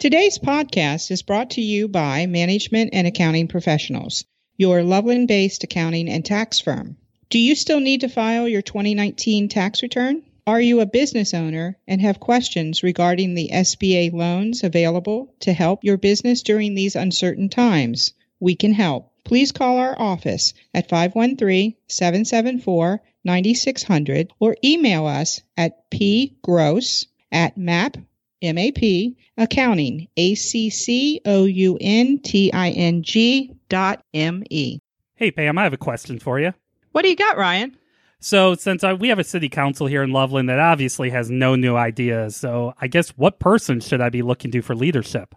Today's podcast is brought to you by Management and Accounting Professionals, your Loveland based accounting and tax firm. Do you still need to file your 2019 tax return? Are you a business owner and have questions regarding the SBA loans available to help your business during these uncertain times? We can help. Please call our office at 513 774 9600 or email us at pgross at map MAP accounting A C C O U N T I N G dot M E. Hey, Pam, I have a question for you. What do you got, Ryan? So, since I, we have a city council here in Loveland that obviously has no new ideas, so I guess what person should I be looking to for leadership?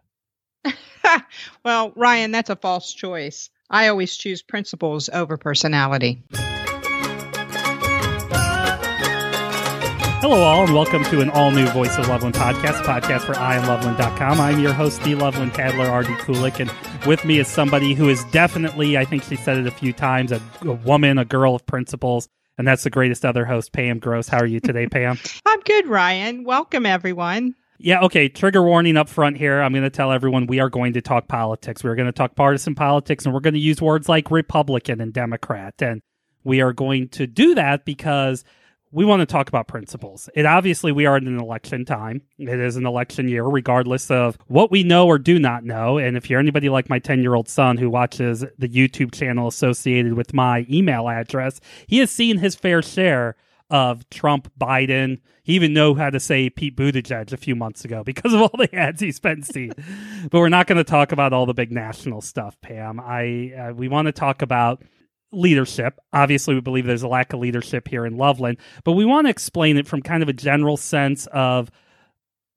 well, Ryan, that's a false choice. I always choose principles over personality. Hello, all, and welcome to an all new Voice of Loveland podcast, podcast for iamloveland.com. I'm your host, the Loveland Tattler, R.D. Kulik, and with me is somebody who is definitely, I think she said it a few times, a, a woman, a girl of principles, and that's the greatest other host, Pam Gross. How are you today, Pam? I'm good, Ryan. Welcome, everyone. Yeah, okay. Trigger warning up front here. I'm going to tell everyone we are going to talk politics. We're going to talk partisan politics, and we're going to use words like Republican and Democrat. And we are going to do that because we want to talk about principles. It obviously we are in an election time. It is an election year, regardless of what we know or do not know. And if you're anybody like my 10 year old son who watches the YouTube channel associated with my email address, he has seen his fair share of Trump, Biden. He even know how to say Pete Buttigieg a few months ago because of all the ads he's been seeing. but we're not going to talk about all the big national stuff, Pam. I uh, we want to talk about leadership. Obviously, we believe there's a lack of leadership here in Loveland, but we want to explain it from kind of a general sense of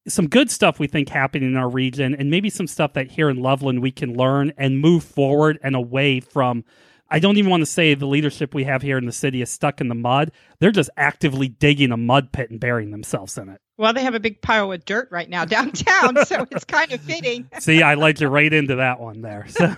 some good stuff we think happening in our region and maybe some stuff that here in Loveland we can learn and move forward and away from I don't even want to say the leadership we have here in the city is stuck in the mud. They're just actively digging a mud pit and burying themselves in it. Well, they have a big pile of dirt right now downtown, so it's kind of fitting. See, I led you right into that one there. So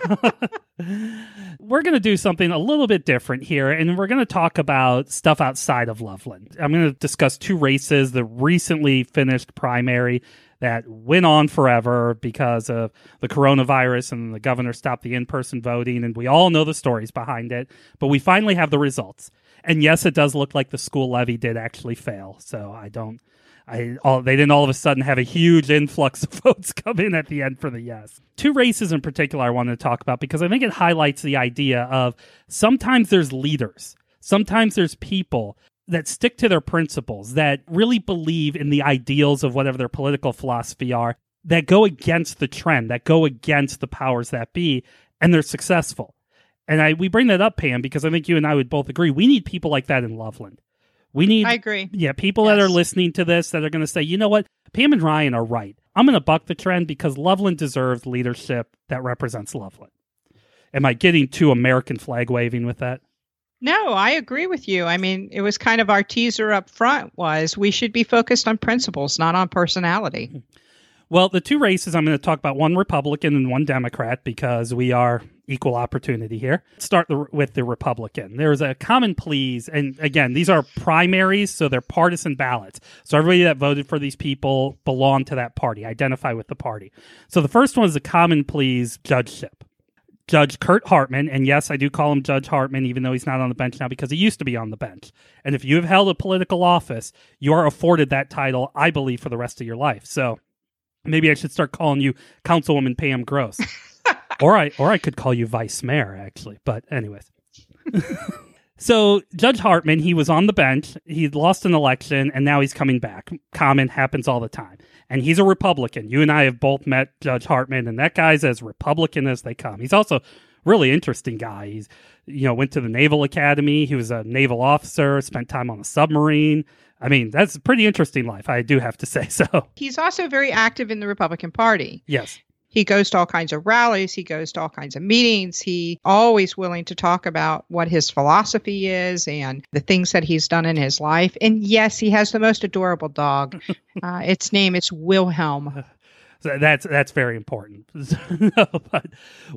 we're going to do something a little bit different here, and we're going to talk about stuff outside of Loveland. I'm going to discuss two races, the recently finished primary that went on forever because of the coronavirus and the governor stopped the in-person voting and we all know the stories behind it but we finally have the results and yes it does look like the school levy did actually fail so i don't I all they didn't all of a sudden have a huge influx of votes come in at the end for the yes. Two races in particular I wanted to talk about because I think it highlights the idea of sometimes there's leaders, sometimes there's people that stick to their principles, that really believe in the ideals of whatever their political philosophy are, that go against the trend, that go against the powers that be, and they're successful. And I we bring that up, Pam, because I think you and I would both agree we need people like that in Loveland. We need I agree. Yeah, people yes. that are listening to this that are going to say, you know what, Pam and Ryan are right. I'm going to buck the trend because Loveland deserves leadership that represents Loveland. Am I getting too American flag waving with that? No, I agree with you. I mean, it was kind of our teaser up front was we should be focused on principles, not on personality. Hmm. Well, the two races I'm going to talk about one Republican and one Democrat because we are equal opportunity here. Start the, with the Republican. There's a common pleas, and again, these are primaries, so they're partisan ballots. So everybody that voted for these people belong to that party, identify with the party. So the first one is a common pleas judgeship. Judge Curt Hartman, and yes, I do call him Judge Hartman, even though he's not on the bench now because he used to be on the bench. And if you have held a political office, you are afforded that title, I believe, for the rest of your life. So maybe I should start calling you Councilwoman Pam Gross, or I or I could call you Vice Mayor actually. But anyways. So Judge Hartman, he was on the bench. He lost an election, and now he's coming back. Common happens all the time and he's a Republican. You and I have both met Judge Hartman, and that guy's as Republican as they come. He's also really interesting guy. He's you know went to the Naval Academy. He was a naval officer. Spent time on a submarine. I mean, that's a pretty interesting life. I do have to say so. He's also very active in the Republican Party. Yes. He goes to all kinds of rallies, he goes to all kinds of meetings. He always willing to talk about what his philosophy is and the things that he's done in his life. And yes, he has the most adorable dog. uh, its name is Wilhelm. So that's that's very important. no, but,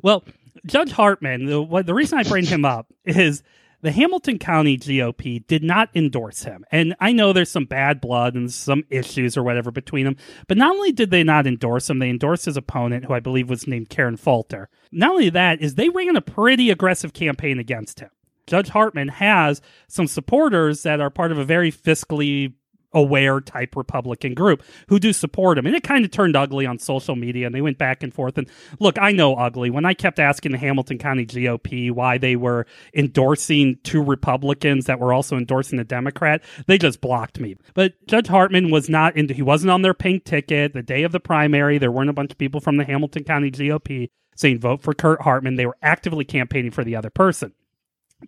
well, Judge Hartman, the, what, the reason I bring him up is the Hamilton County GOP did not endorse him. And I know there's some bad blood and some issues or whatever between them, but not only did they not endorse him, they endorsed his opponent, who I believe was named Karen Falter. Not only that, is they ran a pretty aggressive campaign against him. Judge Hartman has some supporters that are part of a very fiscally aware type Republican group who do support him. And it kind of turned ugly on social media and they went back and forth. And look, I know ugly. When I kept asking the Hamilton County GOP why they were endorsing two Republicans that were also endorsing a Democrat, they just blocked me. But Judge Hartman was not into, he wasn't on their pink ticket. The day of the primary, there weren't a bunch of people from the Hamilton County GOP saying vote for Curt Hartman. They were actively campaigning for the other person.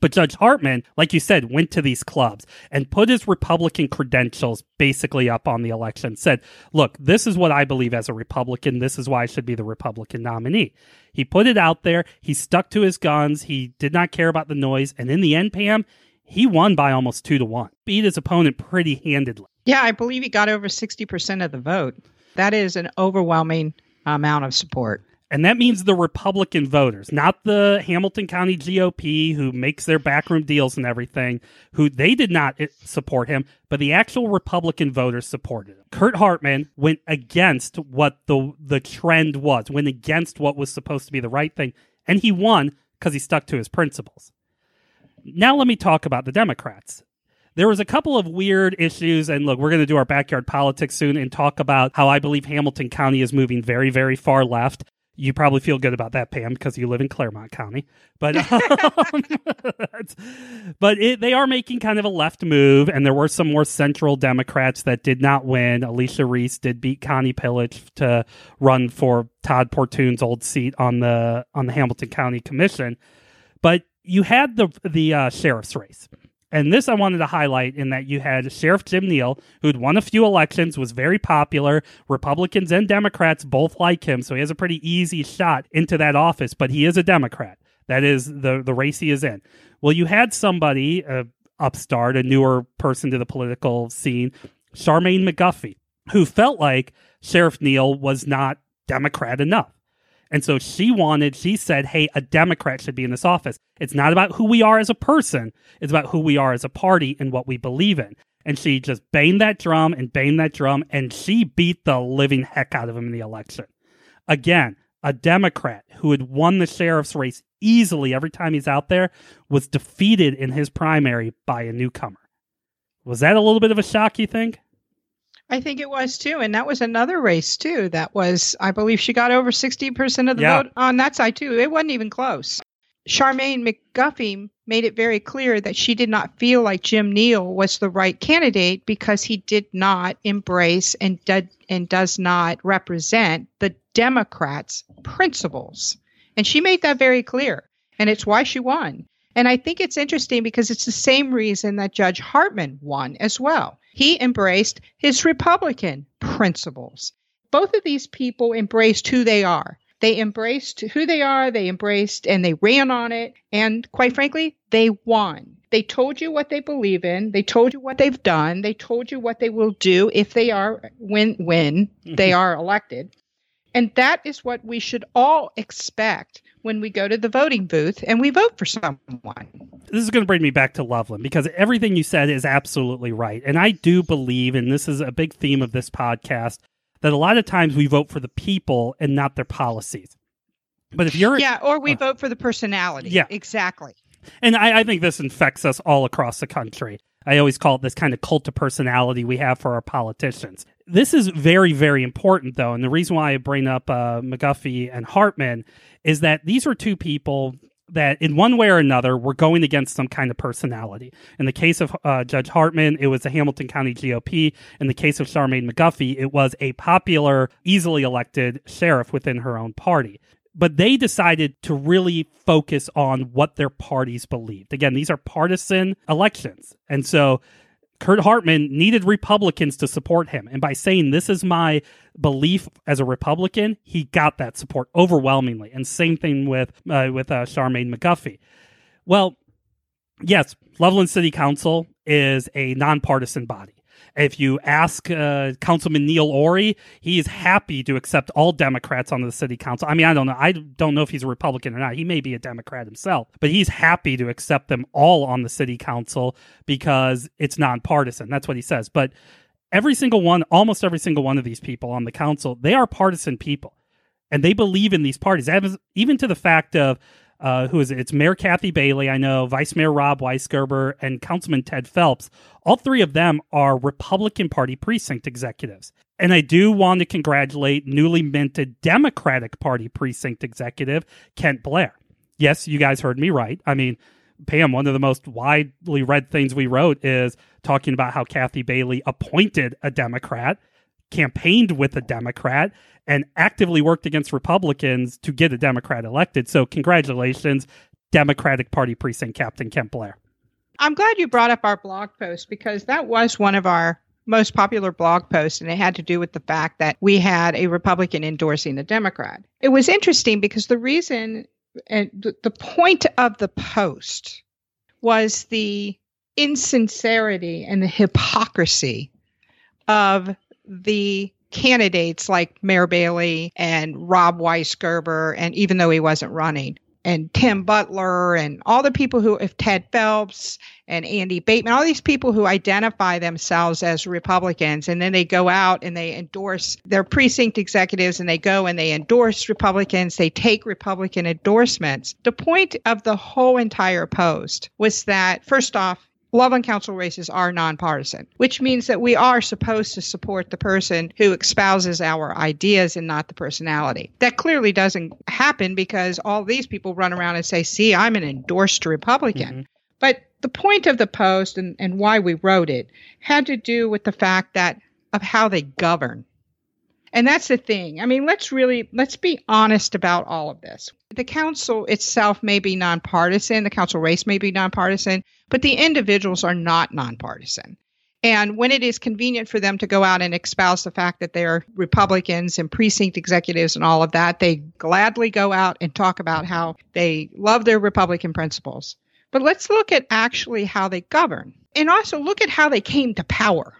But Judge Hartman, like you said, went to these clubs and put his Republican credentials basically up on the election, said, look, this is what I believe as a Republican. This is why I should be the Republican nominee. He put it out there. He stuck to his guns. He did not care about the noise. And in the end, Pam, he won by almost two to one, beat his opponent pretty handedly. Yeah, I believe he got over 60% of the vote. That is an overwhelming amount of support. And that means the Republican voters, not the Hamilton County GOP who makes their backroom deals and everything, who they did not eh, support him, but the actual Republican voters supported him. Curt Hartman went against what the the trend was, went against what was supposed to be the right thing, and he won because he stuck to his principles. Now let me talk about the Democrats there was a couple of weird issues and look we're going to do our backyard politics soon and talk about how i believe hamilton county is moving very very far left you probably feel good about that, Pam, because you live in Clermont County. But um, but it, they are making kind of a left move, and there were some more central Democrats that did not win. Alicia Reece did beat Connie Pillich to run for Todd Portune's old seat on the on the Hamilton County Commission. But you had the the uh, sheriff's race. And this I wanted to highlight in that you had Sheriff Jim Neil, who'd won a few elections, was very popular. Republicans and Democrats both like him, so he has a pretty easy shot into that office, but he is a Democrat. That is the, the race he is in. Well, you had somebody, a upstart, a newer person to the political scene, Charmaine McGuffey, who felt like Sheriff Neil was not Democrat enough. And so she wanted, she said, hey, a Democrat should be in this office. It's not about who we are as a person, it's about who we are as a party and what we believe in. And she just banged that drum and banged that drum, and she beat the living heck out of him in the election. Again, a Democrat who had won the sheriff's race easily every time he's out there was defeated in his primary by a newcomer. Was that a little bit of a shock, you think? I think it was too. And that was another race too. That was, I believe she got over 60% of the yeah. vote on that side too. It wasn't even close. Charmaine McGuffey made it very clear that she did not feel like Jim Neil was the right candidate because he did not embrace and, did, and does not represent the Democrats' principles. And she made that very clear. And it's why she won. And I think it's interesting because it's the same reason that Judge Hartman won as well. He embraced his Republican principles. Both of these people embraced who they are. They embraced who they are, they embraced and they ran on it. And quite frankly, they won. They told you what they believe in. They told you what they've done. They told you what they will do if they are when when they are elected. And that is what we should all expect when we go to the voting booth and we vote for someone. This is going to bring me back to Loveland because everything you said is absolutely right. And I do believe, and this is a big theme of this podcast, that a lot of times we vote for the people and not their policies. But if you're. Yeah, or we uh, vote for the personality. Yeah. Exactly. And I, I think this infects us all across the country. I always call it this kind of cult of personality we have for our politicians. This is very, very important, though. And the reason why I bring up uh, McGuffey and Hartman is that these are two people that in one way or another were going against some kind of personality. In the case of uh, Judge Hartman, it was the Hamilton County GOP. In the case of Charmaine McGuffey, it was a popular, easily elected sheriff within her own party. But they decided to really focus on what their parties believed. Again, these are partisan elections. And so Curt Hartman needed Republicans to support him. And by saying this is my belief as a Republican, he got that support overwhelmingly. And same thing with uh, with uh, Charmaine McGuffey. Well, yes, Loveland City Council is a nonpartisan body. If you ask uh, Councilman Neil Orey, he is happy to accept all Democrats on the city council. I mean, I don't know. I don't know if he's a Republican or not. He may be a Democrat himself, but he's happy to accept them all on the city council because it's nonpartisan. That's what he says. But every single one, almost every single one of these people on the council, they are partisan people and they believe in these parties, even to the fact of uh, who is it? It's Mayor Kathy Bailey, I know, Vice Mayor Rob Weisgerber, and Councilman Ted Phelps. All three of them are Republican Party precinct executives. And I do want to congratulate newly minted Democratic Party precinct executive, Kent Blair. Yes, you guys heard me right. I mean, Pam, one of the most widely read things we wrote is talking about how Kathy Bailey appointed a Democrat, campaigned with a Democrat, and actively worked against Republicans to get a Democrat elected. So, congratulations, Democratic Party Precinct Captain Kent Blair. I'm glad you brought up our blog post because that was one of our most popular blog posts, and it had to do with the fact that we had a Republican endorsing a Democrat. It was interesting because the reason and the point of the post was the insincerity and the hypocrisy of the candidates like Mayor Bailey and Rob Weisgerber, and even though he wasn't running, and Tim Butler, and all the people who, if Ted Phelps and Andy Bateman, all these people who identify themselves as Republicans, and then they go out and they endorse their precinct executives and they go and they endorse Republicans, they take Republican endorsements. The point of the whole entire post was that, first off, Loveland Council races are nonpartisan, which means that we are supposed to support the person who espouses our ideas and not the personality. That clearly doesn't happen because all these people run around and say, see, I'm an endorsed Republican. Mm-hmm. But the point of the post and, and why we wrote it had to do with the fact that of how they govern. And that's the thing. I mean, let's really let's be honest about all of this. The council itself may be nonpartisan, the council race may be nonpartisan, but the individuals are not nonpartisan. And when it is convenient for them to go out and espouse the fact that they're Republicans and precinct executives and all of that, they gladly go out and talk about how they love their Republican principles. But let's look at actually how they govern and also look at how they came to power.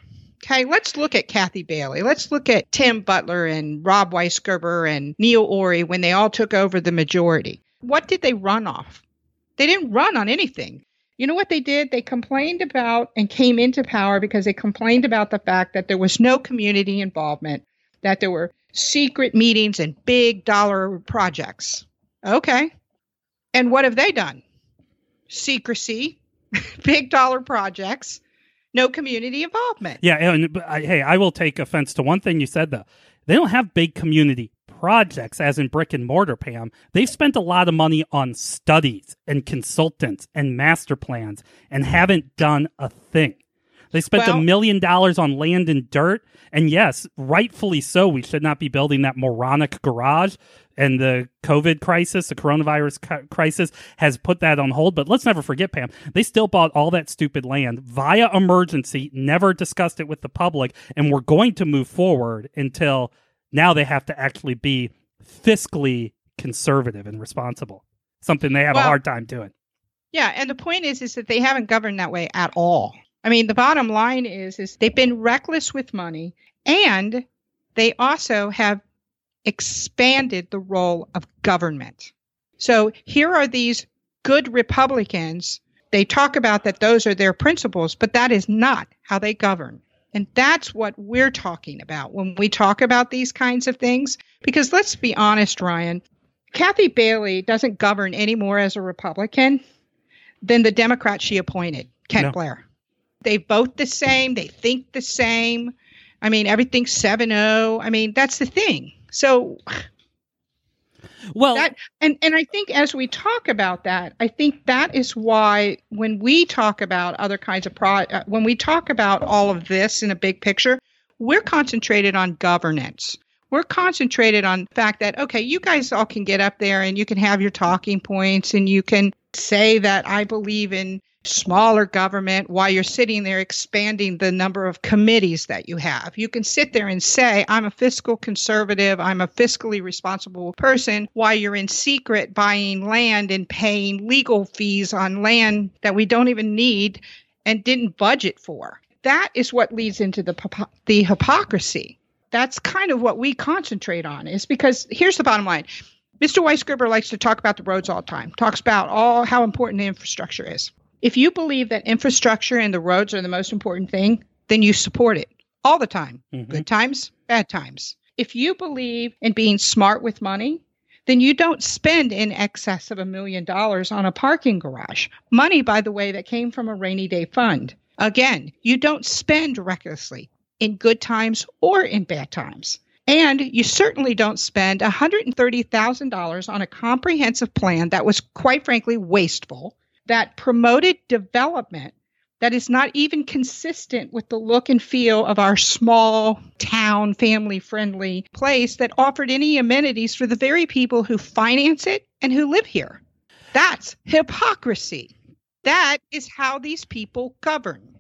Okay, let's look at Kathy Bailey. Let's look at Tim Butler and Rob Weisgerber and Neil Orey when they all took over the majority. What did they run off? They didn't run on anything. You know what they did? They complained about and came into power because they complained about the fact that there was no community involvement, that there were secret meetings and big dollar projects. Okay. And what have they done? Secrecy, big dollar projects, no community involvement. Yeah. And, but, hey, I will take offense to one thing you said, though. They don't have big community projects, as in brick and mortar, Pam, they've spent a lot of money on studies and consultants and master plans and haven't done a thing. They spent a million dollars on land and dirt. And yes, rightfully so, we should not be building that moronic garage. And the COVID crisis, the coronavirus crisis, has put that on hold. But let's never forget, Pam, they still bought all that stupid land via emergency, never discussed it with the public. And we're going to move forward until now they have to actually be fiscally conservative and responsible, something they have well, a hard time doing. Yeah, and the point is is that they haven't governed that way at all. I mean, the bottom line is is they've been reckless with money and they also have expanded the role of government. So here are these good Republicans. They talk about that those are their principles, but that is not how they govern. And that's what we're talking about when we talk about these kinds of things. Because let's be honest, Ryan, Kathy Bailey doesn't govern any more as a Republican than the Democrat she appointed, Kent no. Blair. They vote the same, they think the same. I mean, everything's 7 0. I mean, that's the thing. So well, that, and and I think as we talk about that, I think that is why when we talk about other kinds of pro, uh, when we talk about all of this in a big picture, we're concentrated on governance. We're concentrated on the fact that okay, you guys all can get up there and you can have your talking points and you can say that I believe in smaller government while you're sitting there expanding the number of committees that you have. You can sit there and say, I'm a fiscal conservative, I'm a fiscally responsible person, while you're in secret buying land and paying legal fees on land that we don't even need and didn't budget for. that is what leads into the the hypocrisy. That's kind of what we concentrate on is because here's the bottom line. Mr. Weisgerber likes to talk about the roads all the time. Talks about all how important the infrastructure is. If you believe that infrastructure and the roads are the most important thing, then you support it all the time. Mm-hmm. Good times, bad times. If you believe in being smart with money, then you don't spend in excess of a million dollars on a parking garage. Money, by the way, that came from a rainy day fund. Again, you don't spend recklessly in good times or in bad times. And you certainly don't spend $130,000 on a comprehensive plan that was, quite frankly, wasteful, that promoted development that is not even consistent with the look and feel of our small town, family friendly place that offered any amenities for the very people who finance it and who live here. That's hypocrisy. That is how these people govern.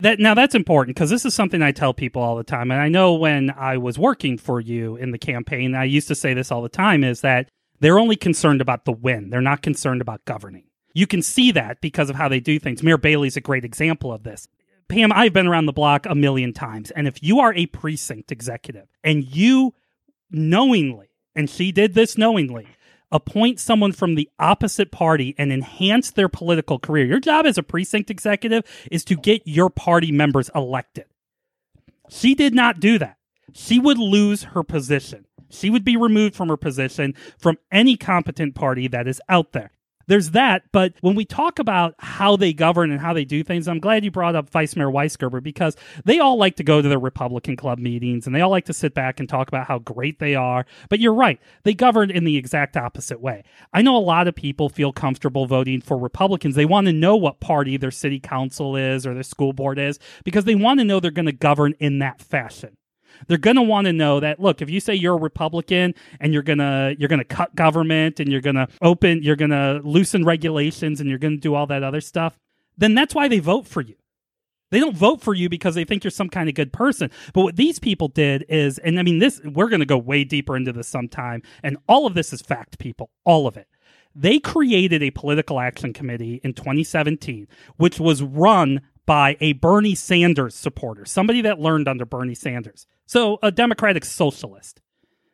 That now that's important because this is something I tell people all the time, and I know when I was working for you in the campaign, I used to say this all the time: is that they're only concerned about the win; they're not concerned about governing. You can see that because of how they do things. Mayor Bailey's a great example of this. Pam, I've been around the block a million times. And if you are a precinct executive and you knowingly, and she did this knowingly, appoint someone from the opposite party and enhance their political career, your job as a precinct executive is to get your party members elected. She did not do that. She would lose her position. She would be removed from her position from any competent party that is out there there's that. But when we talk about how they govern and how they do things, I'm glad you brought up Vice Mayor Weisgerber because they all like to go to their Republican club meetings and they all like to sit back and talk about how great they are. But you're right, they govern in the exact opposite way. I know a lot of people feel comfortable voting for Republicans. They want to know what party their city council is or their school board is because they want to know they're going to govern in that fashion they're going to want to know that look if you say you're a republican and you're going to you're going to cut government and you're going to open you're going to loosen regulations and you're going to do all that other stuff then that's why they vote for you they don't vote for you because they think you're some kind of good person. But what these people did is, and I mean, this, we're going to go way deeper into this sometime. And all of this is fact, people, all of it. They created a political action committee in 2017, which was run by a Bernie Sanders supporter, somebody that learned under Bernie Sanders. So a democratic socialist.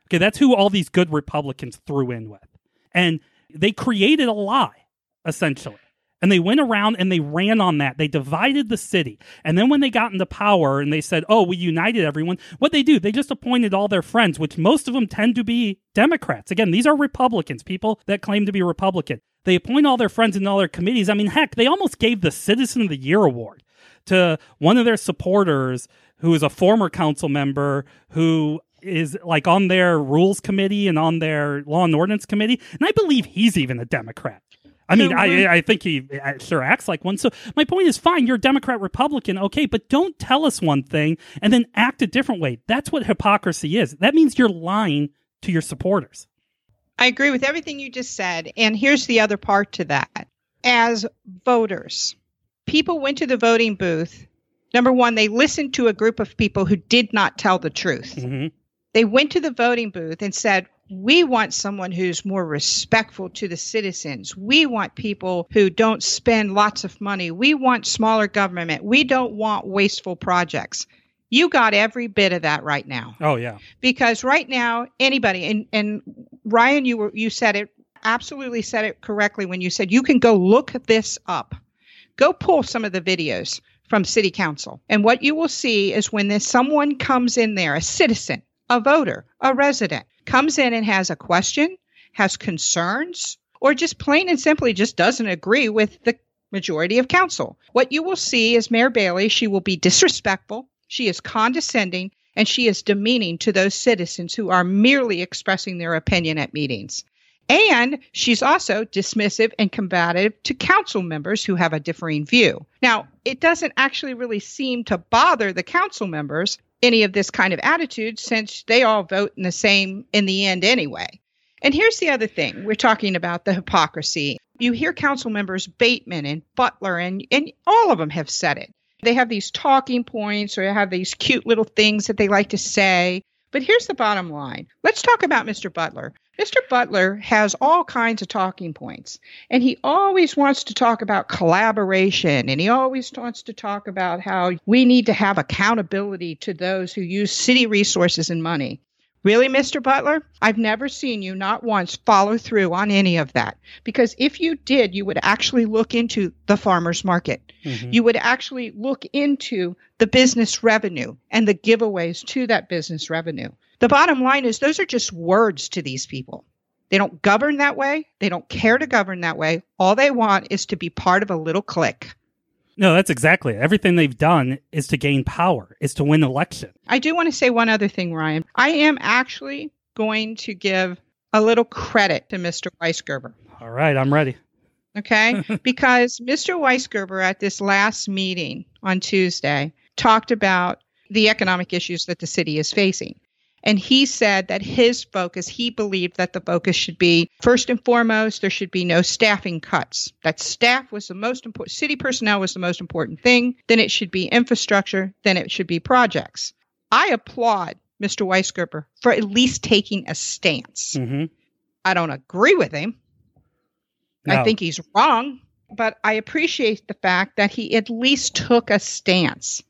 Okay, that's who all these good Republicans threw in with. And they created a lie, essentially. And they went around and they ran on that. They divided the city. And then when they got into power and they said, oh, we united everyone, what they do, they just appointed all their friends, which most of them tend to be Democrats. Again, these are Republicans, people that claim to be Republican. They appoint all their friends in all their committees. I mean, heck, they almost gave the Citizen of the Year award to one of their supporters who is a former council member who is like on their rules committee and on their law and ordinance committee. And I believe he's even a Democrat. I mean, I, I think he uh, sure acts like one. So my point is, fine, you're a Democrat, Republican, okay, but don't tell us one thing and then act a different way. That's what hypocrisy is. That means you're lying to your supporters. I agree with everything you just said. And here's the other part to that. As voters, people went to the voting booth. Number one, they listened to a group of people who did not tell the truth. Mm-hmm. They went to the voting booth and said, we want someone who's more respectful to the citizens. We want people who don't spend lots of money. We want smaller government. We don't want wasteful projects. You got every bit of that right now. Oh yeah. Because right now anybody and and Ryan you were you said it absolutely said it correctly when you said you can go look this up. Go pull some of the videos from city council. And what you will see is when there's someone comes in there, a citizen, a voter, a resident, comes in and has a question, has concerns, or just plain and simply just doesn't agree with the majority of council. What you will see is Mayor Bailey, she will be disrespectful, she is condescending, and she is demeaning to those citizens who are merely expressing their opinion at meetings. And she's also dismissive and combative to council members who have a differing view. Now, it doesn't actually really seem to bother the council members any of this kind of attitude since they all vote in the same in the end anyway. And here's the other thing we're talking about the hypocrisy. You hear council members Bateman and Butler, and, and all of them have said it. They have these talking points or they have these cute little things that they like to say But here's the bottom line. Let's talk about Mr. Butler. Mr. Butler has all kinds of talking points, and he always wants to talk about collaboration, and he always wants to talk about how we need to have accountability to those who use city resources and money. Really, Mr. Butler? I've never seen you not once follow through on any of that. Because if you did, you would actually look into the farmer's market. Mm-hmm. You would actually look into the business revenue and the giveaways to that business revenue. The bottom line is those are just words to these people. They don't govern that way. They don't care to govern that way. All they want is to be part of a little clique. No, that's exactly it. Everything they've done is to gain power, is to win election. I do want to say one other thing, Ryan. I am actually going to give a little credit to Mr. Weisgerber. All right, I'm ready. Okay, because Mr. Weisgerber at this last meeting on Tuesday talked about the economic issues that the city is facing. And he said that his focus, he believed that the focus should be first and foremost, there should be no staffing cuts. That staff was the most important, city personnel was the most important thing. Then it should be infrastructure. Then it should be projects. I applaud Mr. Weisgerber for at least taking a stance. Mm-hmm. I don't agree with him. No. I think he's wrong, but I appreciate the fact that he at least took a stance.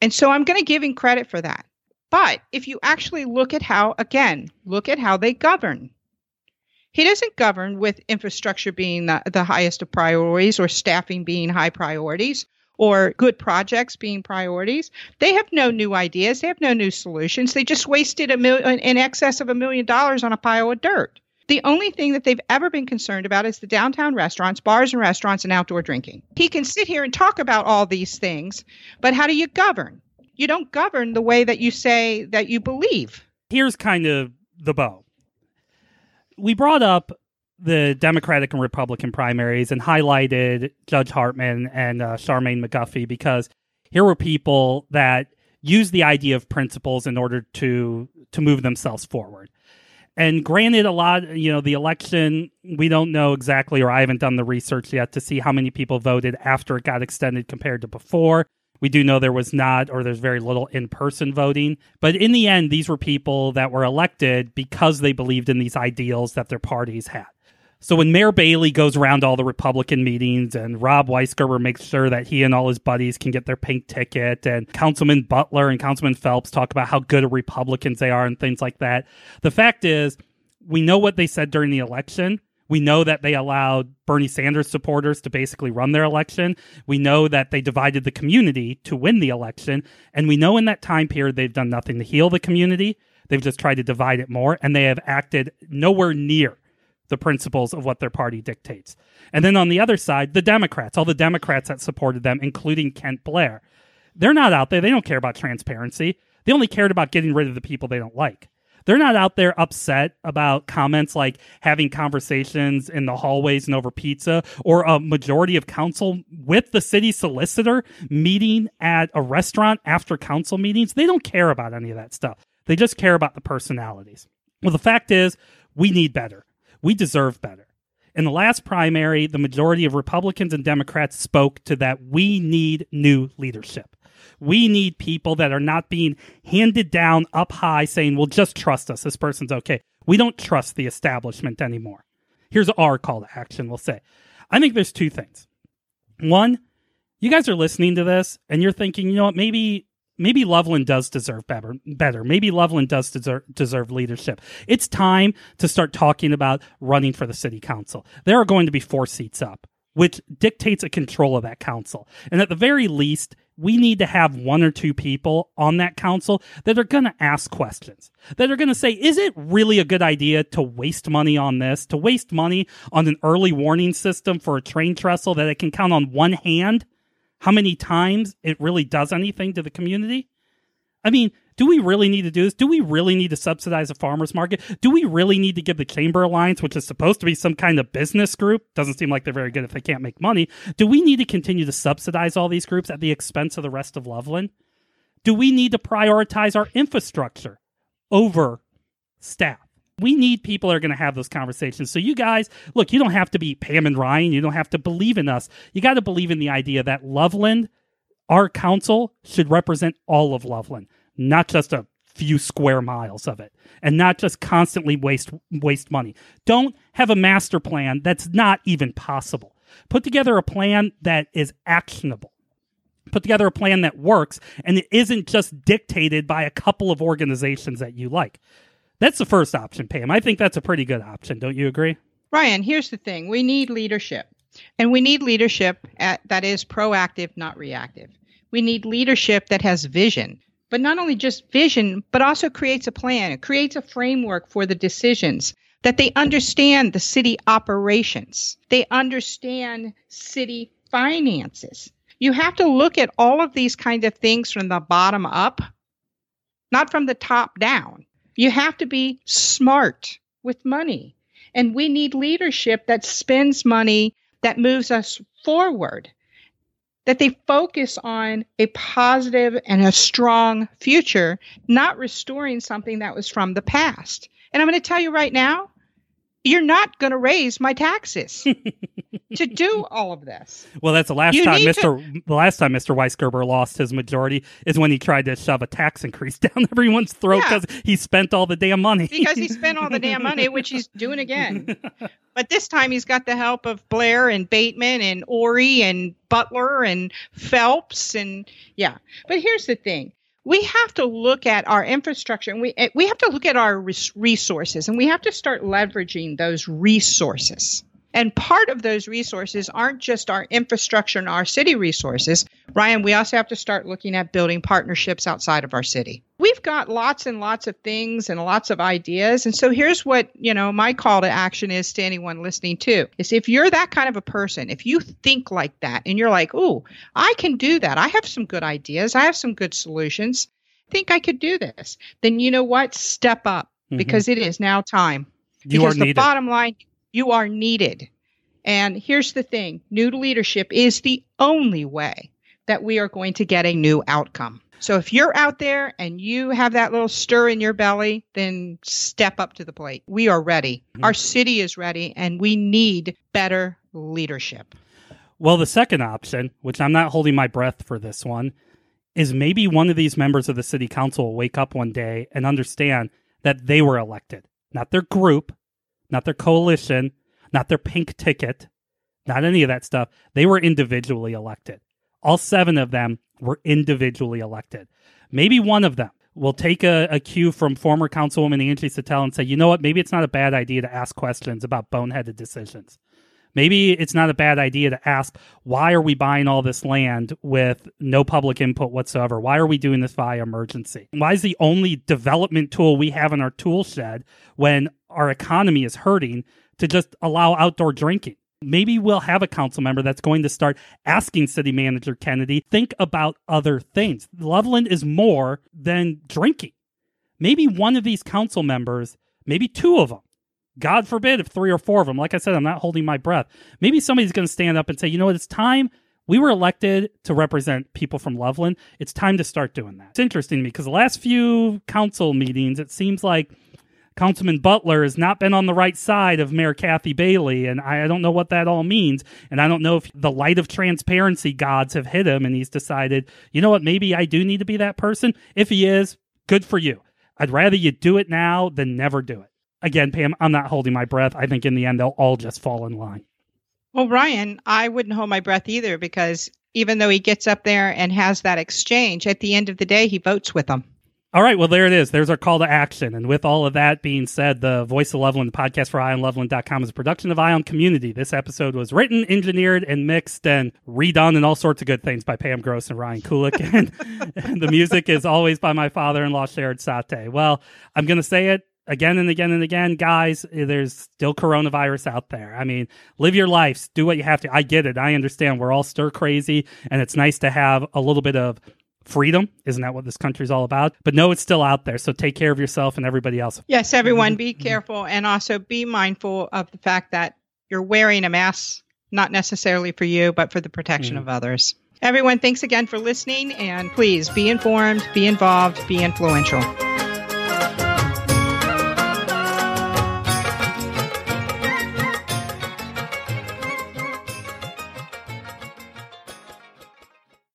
And so I'm going to give him credit for that. But if you actually look at how, again, look at how they govern. He doesn't govern with infrastructure being the, the highest of priorities or staffing being high priorities or good projects being priorities. They have no new ideas. They have no new solutions. They just wasted a million in excess of a million dollars on a pile of dirt. The only thing that they've ever been concerned about is the downtown restaurants, bars and restaurants, and outdoor drinking. He can sit here and talk about all these things, but how do you govern? You don't govern the way that you say that you believe. Here's kind of the bow. We brought up the Democratic and Republican primaries and highlighted Judge Hartman and uh, Charmaine McGuffey because here were people that used the idea of principles in order to to move themselves forward. And granted, a lot, you know, the election, we don't know exactly, or I haven't done the research yet to see how many people voted after it got extended compared to before. We do know there was not, or there's very little in person voting. But in the end, these were people that were elected because they believed in these ideals that their parties had. So when Mayor Bailey goes around all the Republican meetings and Rob Weisgerber makes sure that he and all his buddies can get their pink ticket and Councilman Butler and Councilman Phelps talk about how good Republicans they are and things like that. The fact is, we know what they said during the election we know that they allowed Bernie Sanders supporters to basically run their election. We know that they divided the community to win the election. And we know in that time period, they've done nothing to heal the community. They've just tried to divide it more. And they have acted nowhere near the principles of what their party dictates. And then on the other side, the Democrats, all the Democrats that supported them, including Kent Blair, they're not out there. They don't care about transparency. They only cared about getting rid of the people they don't like. They're not out there upset about comments like having conversations in the hallways and over pizza or a majority of council with the city solicitor meeting at a restaurant after council meetings. They don't care about any of that stuff. They just care about the personalities. Well, the fact is, we need better. We deserve better. In the last primary, the majority of Republicans and Democrats spoke to that we need new leadership. We need people that are not being handed down up high saying, well, just trust us. This person's okay. We don't trust the establishment anymore. Here's our call to action, we'll say. I think there's two things. One, you guys are listening to this and you're thinking, you know what, maybe maybe Loveland does deserve better. Better. Maybe Loveland does deserve, deserve leadership. It's time to start talking about running for the city council. There are going to be four seats up, which dictates a control of that council. And at the very least, we need to have one or two people on that council that are going to ask questions, that are going to say, is it really a good idea to waste money on this, to waste money on an early warning system for a train trestle that it can count on one hand how many times it really does anything to the community? I mean, do we really need to do this? Do we really need to subsidize a farmer's market? Do we really need to give the Chamber Alliance, which is supposed to be some kind of business group, doesn't seem like they're very good if they can't make money, do we need to continue to subsidize all these groups at the expense of the rest of Loveland? Do we need to prioritize our infrastructure over staff? We need people that are going to have those conversations. So, you guys, look, you don't have to be Pam and Ryan. You don't have to believe in us. You got to believe in the idea that Loveland, our council, should represent all of Loveland not just a few square miles of it and not just constantly waste waste money. Don't have a master plan that's not even possible. Put together a plan that is actionable. Put together a plan that works and it isn't just dictated by a couple of organizations that you like. That's the first option, Pam. I think that's a pretty good option. Don't you agree? Ryan, here's the thing we need leadership, and we need leadership at, that is proactive, not reactive. We need leadership that has vision, but not only just vision, but also creates a plan, it creates a framework for the decisions, that they understand the city operations, they understand city finances. You have to look at all of these kind of things from the bottom up, not from the top down. You have to be smart with money. And we need leadership that spends money that moves us forward, that they focus on a positive and a strong future, not restoring something that was from the past. And I'm going to tell you right now, you're not going to raise my taxes to do all of this. Well, that's the last you time Mr. To... The last time Mr. Weisgerber lost his majority is when he tried to shove a tax increase down everyone's throat because yeah. he spent all the damn money. because he spent all the damn money, which he's doing again. but this time he's got the help of Blair and Bateman and Ori and Butler and Phelps and yeah. But here's the thing: we have to look at our infrastructure and we eh, we have to look at our resources and we have to start leveraging those resources. And part of those resources aren't just our infrastructure and our city resources. Ryan, we also have to start looking at building partnerships outside of our city. We've got lots and lots of things and lots of ideas. And so here's what, you know, my call to action is to anyone listening too is if you're that kind of a person, if you think like that and you're like, oh, I can do that. I have some good ideas. I have some good solutions. I think I could do this. Then you know what? Step up mm-hmm. because it is now time. You because are needed. the bottom line, you are needed. And here's the thing new leadership is the only way that we are going to get a new outcome. So if you're out there and you have that little stir in your belly, then step up to the plate. We are ready. Mm-hmm. Our city is ready, and we need better leadership. Well, the second option, which I'm not holding my breath for this one, is maybe one of these members of the city council will wake up one day and understand that they were elected, not their group, not their coalition, not their pink ticket, not any of that stuff. They were individually elected. All seven of them were individually elected. Maybe one of them will take a, a cue from former Councilwoman Angie Settell and say, you know what, maybe it's not a bad idea to ask questions about boneheaded decisions. Maybe it's not a bad idea to ask, why are we buying all this land with no public input whatsoever? Why are we doing this via emergency? Why is the only development tool we have in our tool shed when our economy is hurting to just allow outdoor drinking? Maybe we'll have a council member that's going to start asking city manager Kennedy, think about other things. Loveland is more than drinking. Maybe one of these council members, maybe two of them, God forbid if three or four of them, like I said, I'm not holding my breath. Maybe somebody's going to stand up and say, you know what, it's time. We were elected to represent people from Loveland. It's time to start doing that. It's interesting to me because the last few council meetings, it seems like Councilman Butler has not been on the right side of Mayor Kathy Bailey, and I, don't know what that all means. And I don't know if the light of transparency gods have hit him and he's decided, you know what, maybe I do need to be that person. If he is, good for you. I'd rather you do it now than never do it. Again, Pam, I'm not holding my breath. I think in the end, they'll all just fall in line. Well, Ryan, I wouldn't hold my breath either because even though he gets up there and has that exchange, at the end of the day, he votes with them. All right, well, there it is. There's our call to action. And with all of that being said, the Voice of Loveland, podcast for IonLoveland.com, is a production of Ion Community. This episode was written, engineered, and mixed and redone and all sorts of good things by Pam Gross and Ryan Kulik. and, and the music is always by my father in law, Shared Sate. Well, I'm going to say it again and again and again, guys, there's still coronavirus out there. I mean, live your lives, do what you have to. I get it. I understand. We're all stir crazy, and it's nice to have a little bit of freedom. Isn't that what this country's all about? But no, it's still out there. So take care of yourself and everybody else. Yes, everyone, be careful and also be mindful of the fact that you're wearing a mask, not necessarily for you, but for the protection mm. of others. Everyone, thanks again for listening, and please be informed, be involved, be influential.